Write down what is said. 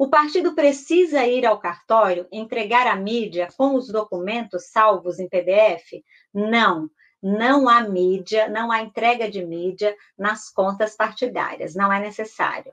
O partido precisa ir ao cartório entregar a mídia com os documentos salvos em PDF? Não. Não há mídia, não há entrega de mídia nas contas partidárias, não é necessário.